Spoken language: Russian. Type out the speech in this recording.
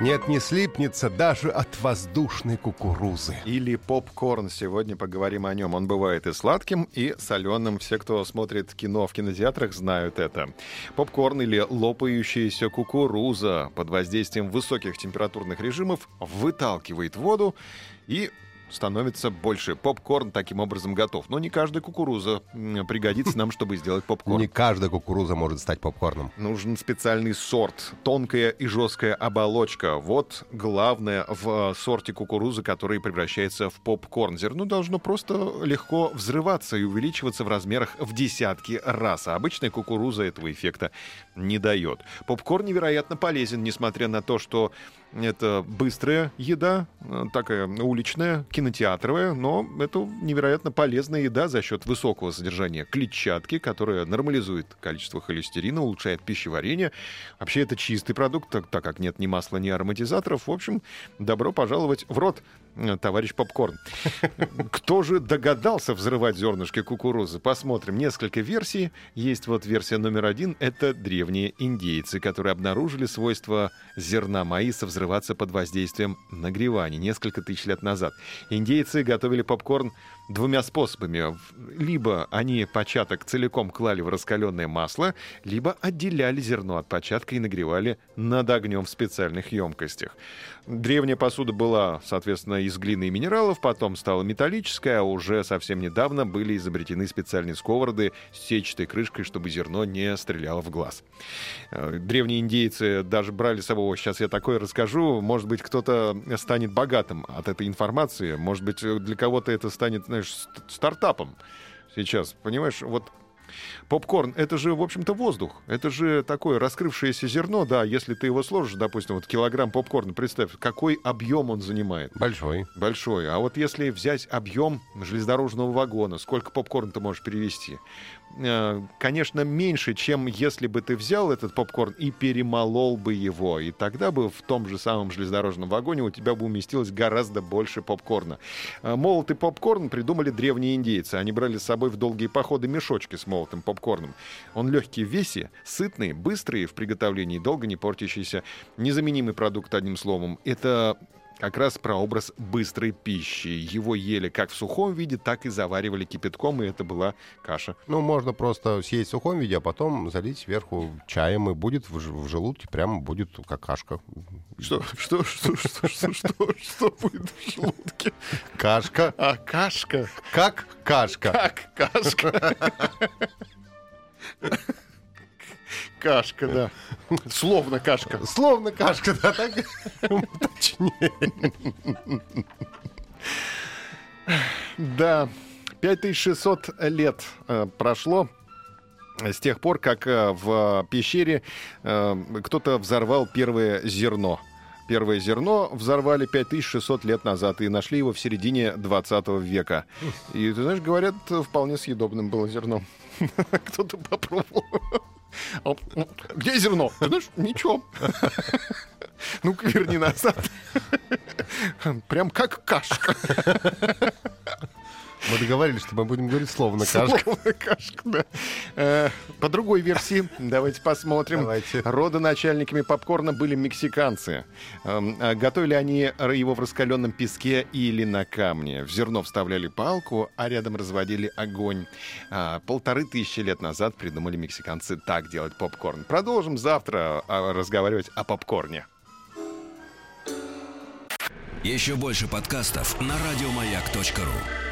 Нет, не слипнется даже от воздушной кукурузы. Или попкорн. Сегодня поговорим о нем. Он бывает и сладким, и соленым. Все, кто смотрит кино в кинотеатрах, знают это. Попкорн или лопающаяся кукуруза под воздействием высоких температурных режимов выталкивает воду и становится больше. Попкорн таким образом готов. Но не каждая кукуруза пригодится нам, чтобы сделать попкорн. Не каждая кукуруза может стать попкорном. Нужен специальный сорт. Тонкая и жесткая оболочка. Вот главное в сорте кукурузы, который превращается в попкорн. Зерно должно просто легко взрываться и увеличиваться в размерах в десятки раз. А обычная кукуруза этого эффекта не дает. Попкорн невероятно полезен, несмотря на то, что это быстрая еда, э, такая уличная, кинотеатровая, но это невероятно полезная еда за счет высокого содержания клетчатки, которая нормализует количество холестерина, улучшает пищеварение. Вообще это чистый продукт, так, так как нет ни масла, ни ароматизаторов. В общем, добро пожаловать в рот, э, товарищ попкорн. Кто же догадался взрывать зернышки кукурузы? Посмотрим. Несколько версий. Есть вот версия номер один. Это древние индейцы, которые обнаружили свойства зерна маиса взрывать взрываться под воздействием нагревания несколько тысяч лет назад. Индейцы готовили попкорн двумя способами. Либо они початок целиком клали в раскаленное масло, либо отделяли зерно от початка и нагревали над огнем в специальных емкостях. Древняя посуда была, соответственно, из глины и минералов, потом стала металлическая, а уже совсем недавно были изобретены специальные сковороды с сетчатой крышкой, чтобы зерно не стреляло в глаз. Э, древние индейцы даже брали с собой, сейчас я такое расскажу, может быть, кто-то станет богатым от этой информации, может быть, для кого-то это станет, знаешь, стартапом сейчас, понимаешь, вот Попкорн — это же, в общем-то, воздух. Это же такое раскрывшееся зерно, да, если ты его сложишь, допустим, вот килограмм попкорна, представь, какой объем он занимает. Большой. Большой. А вот если взять объем железнодорожного вагона, сколько попкорна ты можешь перевести? Э, конечно, меньше, чем если бы ты взял этот попкорн и перемолол бы его. И тогда бы в том же самом железнодорожном вагоне у тебя бы уместилось гораздо больше попкорна. Э, молотый попкорн придумали древние индейцы. Они брали с собой в долгие походы мешочки с молотым попкорном. Он легкий в весе, сытный, быстрый в приготовлении, долго не портящийся. Незаменимый продукт, одним словом. Это как раз про образ быстрой пищи. Его ели как в сухом виде, так и заваривали кипятком, и это была каша. Ну, можно просто съесть в сухом виде, а потом залить сверху чаем, и будет в, в желудке прямо будет как кашка. Что, что, что, что, что, что, что будет в желудке? Кашка. А, кашка. Как кашка. Как кашка. Кашка, да. Словно кашка. Словно кашка, да, так точнее. Да, 5600 лет э, прошло с тех пор, как э, в пещере э, кто-то взорвал первое зерно. Первое зерно взорвали 5600 лет назад и нашли его в середине 20 века. И, ты знаешь, говорят, вполне съедобным было зерно. Кто-то попробовал. А, где зерно? Ты знаешь, ничего. Ну-ка, верни назад. Прям как кашка. Мы договорились, что мы будем говорить словно кашка. Словно кашка, да. Э, по другой версии, давайте посмотрим. Давайте. Родоначальниками попкорна были мексиканцы. Эм, а готовили они его в раскаленном песке или на камне. В зерно вставляли палку, а рядом разводили огонь. А, полторы тысячи лет назад придумали мексиканцы так делать попкорн. Продолжим завтра а, разговаривать о попкорне. Еще больше подкастов на радиомаяк.ру